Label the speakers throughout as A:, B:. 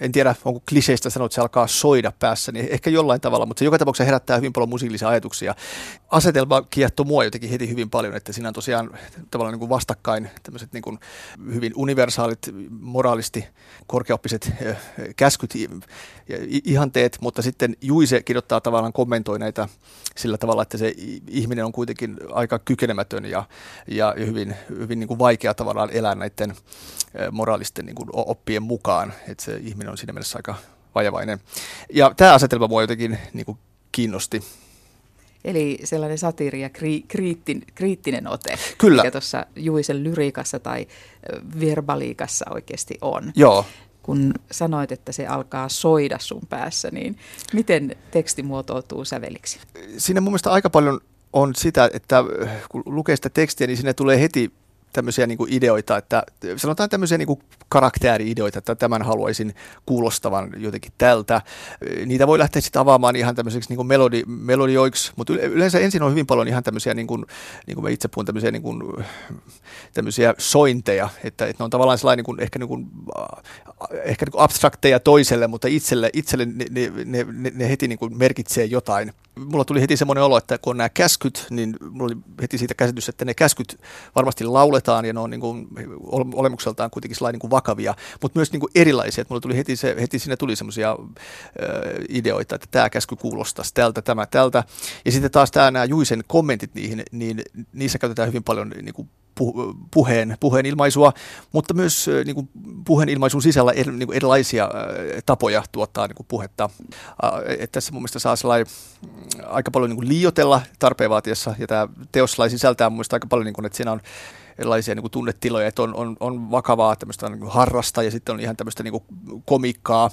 A: en tiedä onko kliseistä sanoa, että se alkaa soida päässä, niin ehkä jollain tavalla, mutta se joka tapauksessa herättää hyvin paljon musiikillisia ajatuksia. Asetelma kiehtoo mua jotenkin heti hyvin paljon, että siinä on tosiaan tavallaan niin kuin vastakkain tämmöiset niin kuin hyvin universaalit, moraalisti korkeaoppiset käskyt ja ihanteet, mutta sitten Juise kirjoittaa tavallaan kommentoi näitä sillä tavalla, että se ihminen on kuitenkin aika kykenemätön ja, ja hyvin, hyvin niin kuin vaikea tavallaan elää näiden moraalisten niin kuin oppien mukaan, että se ihminen on siinä mielessä aika vajavainen. Ja tämä asetelma mua jotenkin niin kuin kiinnosti.
B: Eli sellainen satiiri ja kri, kriittin, kriittinen ote,
A: Kyllä.
B: mikä tuossa Juisen lyriikassa tai verbaliikassa oikeasti on.
A: Joo.
B: Kun sanoit, että se alkaa soida sun päässä, niin miten teksti muotoutuu säveliksi?
A: Siinä mun mielestä aika paljon on sitä, että kun lukee sitä tekstiä, niin sinne tulee heti tämmöisiä niin kuin ideoita, että sanotaan tämmöisiä niin kuin karaktääri-ideoita, että tämän haluaisin kuulostavan jotenkin tältä. Niitä voi lähteä sitten avaamaan ihan tämmöiseksi niin kuin melodi, melodioiksi, mutta yleensä ensin on hyvin paljon ihan tämmöisiä, niin kuin, niin kuin mä itse puhun, tämmöisiä, niin kuin, tämmöisiä sointeja, että, että ne on tavallaan sellainen niin kuin, ehkä, niin kuin, ehkä niin kuin abstrakteja toiselle, mutta itselle, itselle ne, ne, ne, ne, ne heti niin kuin merkitsee jotain mulla tuli heti semmoinen olo, että kun nämä käskyt, niin mulla oli heti siitä käsitys, että ne käskyt varmasti lauletaan ja ne on niin kuin olemukseltaan kuitenkin niin kuin vakavia, mutta myös niin kuin erilaisia. Mulla tuli heti, se, heti siinä tuli semmoisia ideoita, että tämä käsky kuulostaisi tältä, tämä, tältä. Ja sitten taas tämä nämä Juisen kommentit niihin, niin niissä käytetään hyvin paljon niin kuin puheen, puheen ilmaisua, mutta myös niin kuin puheen ilmaisun sisällä eri, niin kuin erilaisia tapoja tuottaa niin kuin puhetta. Että tässä mun mielestä saa mm, aika paljon niin kuin liiotella tarpeen vaatiessa, ja tämä teos sisältää mun aika paljon, niin kuin, että siinä on erilaisia niin kuin tunnetiloja, että on, on, on vakavaa tämmöistä niin kuin harrasta ja sitten on ihan tämmöistä niin kuin komikkaa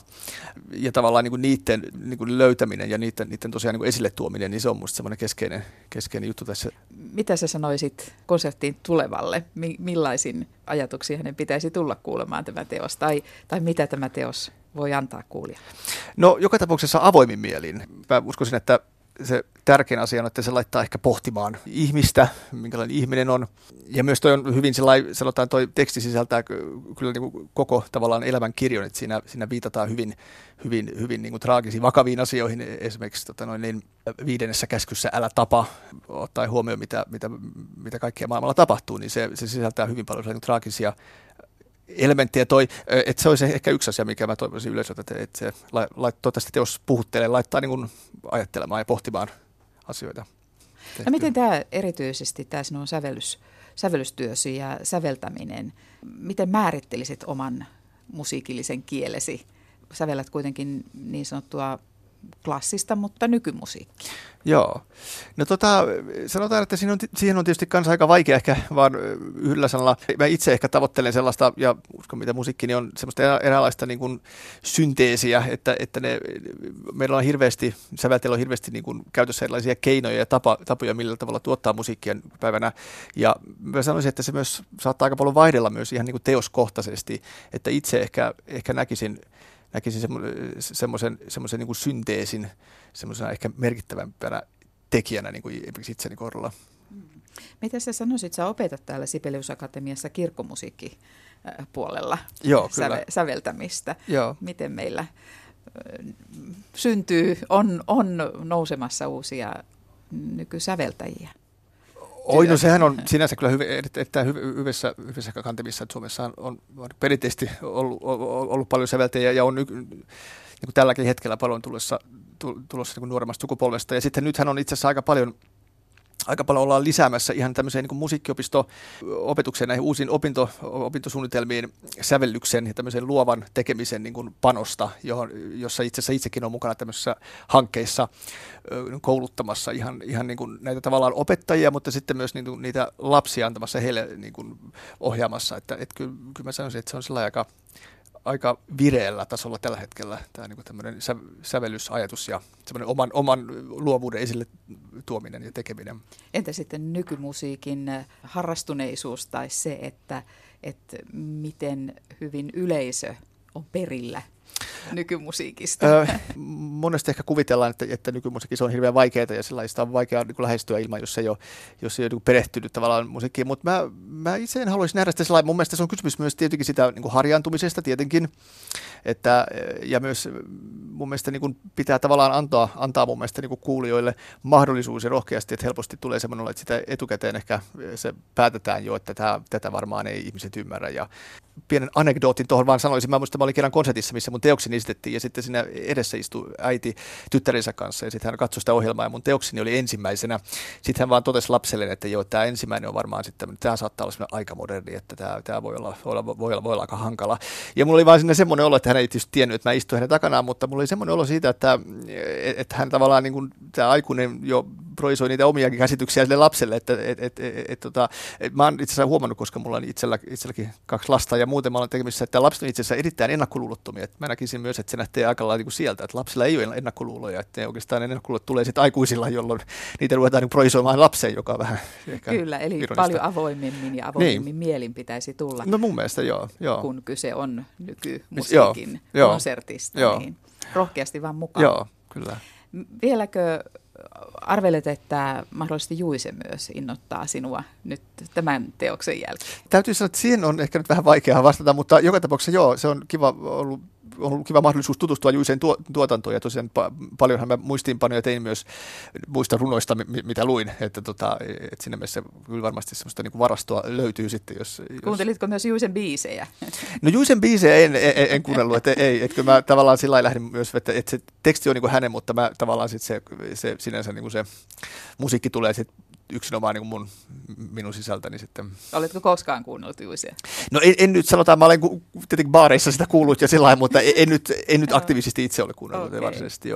A: ja tavallaan niin kuin niiden niin kuin löytäminen ja niiden, niiden tosiaan niin kuin esille tuominen, niin se on musta semmoinen keskeinen, keskeinen juttu tässä.
B: Mitä sä sanoisit konserttiin tulevalle? Millaisin ajatuksia hänen pitäisi tulla kuulemaan tämä teos tai, tai mitä tämä teos voi antaa kuulijalle?
A: No joka tapauksessa avoimin mielin. Mä uskoisin, että se tärkein asia on, että se laittaa ehkä pohtimaan ihmistä, minkälainen ihminen on. Ja myös toi on hyvin sellainen, sanotaan toi teksti sisältää kyllä niin kuin koko tavallaan elämän kirjon, että siinä, siinä viitataan hyvin, hyvin, hyvin niin kuin traagisiin, vakaviin asioihin. Esimerkiksi tota noin, niin viidennessä käskyssä älä tapa, ottaen huomioon mitä, mitä, mitä kaikkea maailmalla tapahtuu, niin se, se sisältää hyvin paljon niin traagisia elementtejä toi, että se olisi ehkä yksi asia, mikä mä toivoisin yleisöltä, että, että se la, la, toivottavasti teos puhuttelee, laittaa niin kuin ajattelemaan ja pohtimaan asioita.
B: No miten tämä erityisesti, tämä sinun sävellys, sävellystyösi ja säveltäminen, miten määrittelisit oman musiikillisen kielesi? Sävellät kuitenkin niin sanottua klassista, mutta nykymusiikkia.
A: Joo. No tota, sanotaan, että siinä on, siihen on tietysti kanssa aika vaikea ehkä vaan yhdellä sanalla. Mä itse ehkä tavoittelen sellaista, ja uskon mitä musiikki, niin on semmoista eräänlaista niin kuin synteesiä, että, että ne, meillä on hirveästi, sävelteillä on hirveästi niin kuin käytössä erilaisia keinoja ja tapa, tapoja, millä tavalla tuottaa musiikkia päivänä. Ja mä sanoisin, että se myös saattaa aika paljon vaihdella myös ihan niin kuin teoskohtaisesti, että itse ehkä, ehkä näkisin, näkisin semmoisen, semmoisen niin kuin synteesin semmoisena ehkä merkittävämpänä tekijänä niin kuin itseni kohdalla. Mm.
B: Mitä sä sanoisit, sä opetat täällä Sibelius Akatemiassa kirkkomusiikkipuolella
A: Joo,
B: säve, säveltämistä.
A: Joo.
B: Miten meillä syntyy, on, on nousemassa uusia nykysäveltäjiä?
A: Oi, no sehän on sinänsä kyllä hyvin, erittäin hyvissä, hyvissä kantimissa, että Suomessa on, on perinteisesti ollut, ollut paljon säveltäjiä ja on niin kuin tälläkin hetkellä paljon tulossa, tulossa niin nuoremmasta sukupolvesta. Ja sitten nythän on itse asiassa aika paljon aika paljon ollaan lisäämässä ihan tämmöiseen niin musiikkiopisto-opetukseen, näihin uusiin opinto, opintosuunnitelmiin, sävellyksen ja tämmöisen luovan tekemisen niin kuin panosta, johon, jossa itse asiassa itsekin on mukana tämmöisissä hankkeissa kouluttamassa ihan, ihan niin kuin näitä tavallaan opettajia, mutta sitten myös kuin niitä lapsia antamassa heille niin kuin ohjaamassa. Että, että kyllä, kyllä mä sanoisin, että se on sellainen aika aika vireellä tasolla tällä hetkellä tämä niin tämmöinen sä, sävellysajatus ja semmoinen oman, oman luovuuden esille tuominen ja tekeminen.
B: Entä sitten nykymusiikin harrastuneisuus tai se, että, että miten hyvin yleisö on perillä nykymusiikista?
A: Monesti ehkä kuvitellaan, että, että nykymusiikki on hirveän vaikeaa ja sellaista on vaikea niin lähestyä ilman, jos ei ole, jos ei ole niin perehtynyt tavallaan musiikkiin. Mutta mä, mä itse en haluaisi nähdä sitä sellainen. Mun mielestä se on kysymys myös tietenkin sitä niin harjaantumisesta tietenkin. Että, ja myös mun mielestä niin kuin pitää tavallaan antaa, antaa mun mielestä niin kuin kuulijoille mahdollisuus ja rohkeasti, että helposti tulee semmoinen, että sitä etukäteen ehkä se päätetään jo, että tämä, tätä varmaan ei ihmiset ymmärrä. Ja pienen anekdootin tuohon vaan sanoisin. Mä muistan, mä olin kerran konsertissa, missä mun teokseni esitettiin ja sitten siinä edessä istui äiti tyttärensä kanssa ja sitten hän katsoi sitä ohjelmaa ja mun teokseni oli ensimmäisenä. Sitten hän vaan totesi lapselle, että joo, tämä ensimmäinen on varmaan sitten, tämä saattaa olla aika moderni, että tämä, tämä voi, olla, voi, olla, voi, olla, voi olla aika hankala. Ja mulla oli vaan sinne semmoinen olo, että hän ei tietysti tiennyt, että mä istuin hänen takanaan, mutta mulla oli semmoinen olo siitä, että, että hän tavallaan niin kuin, tämä aikuinen jo projisoi niitä omiakin käsityksiä sille lapselle, että et, et, et, et, tota, et, mä oon itse asiassa huomannut, koska mulla on itsellä, itselläkin kaksi lasta ja muuten mä olen tekemisissä, että lapset on itse asiassa erittäin ennakkoluulottomia. Että mä näkisin myös, että se nähtee aika lailla niin sieltä, että lapsilla ei ole ennakkoluuloja, että oikeastaan ennakkoluulot tulee sitten aikuisilla, jolloin niitä ruvetaan niin projisoimaan lapseen, joka on vähän
B: ehkä Kyllä, eli ironista. paljon avoimemmin ja avoimemmin niin. mielin pitäisi tulla.
A: No mun mielestä joo. joo.
B: Kun kyse on nykymusiikin konsertista, joo. niin rohkeasti vaan mukaan.
A: Joo, kyllä.
B: Vieläkö arvelet, että mahdollisesti Juise myös innoittaa sinua nyt tämän teoksen jälkeen?
A: Täytyy sanoa, että siihen on ehkä nyt vähän vaikeaa vastata, mutta joka tapauksessa joo, se on kiva ollut on ollut kiva mahdollisuus tutustua Juiseen tuo, tuotantoon ja tosiaan pa- paljonhan mä muistiinpanoja tein myös muista runoista, mi- mitä luin, että tota, et sinne mielessä kyllä varmasti semmoista niin varastoa löytyy sitten. Jos, jos...
B: Kuuntelitko myös Juisen biisejä?
A: No Juisen biisejä en, en, en kuunnellut, että ei, että mä tavallaan sillä lähdin myös, että, että se teksti on niin kuin hänen, mutta mä tavallaan sitten se, se sinänsä niin kuin se musiikki tulee sitten yksinomaan niin mun, minun sisältäni sitten.
B: Oletko koskaan kuunnellut Juisia?
A: No en, en nyt sanotaan, mä olen tietenkin baareissa sitä kuullut ja sillä mutta en, en nyt, en nyt aktiivisesti itse ole kuunnellut okay. varsinaisesti.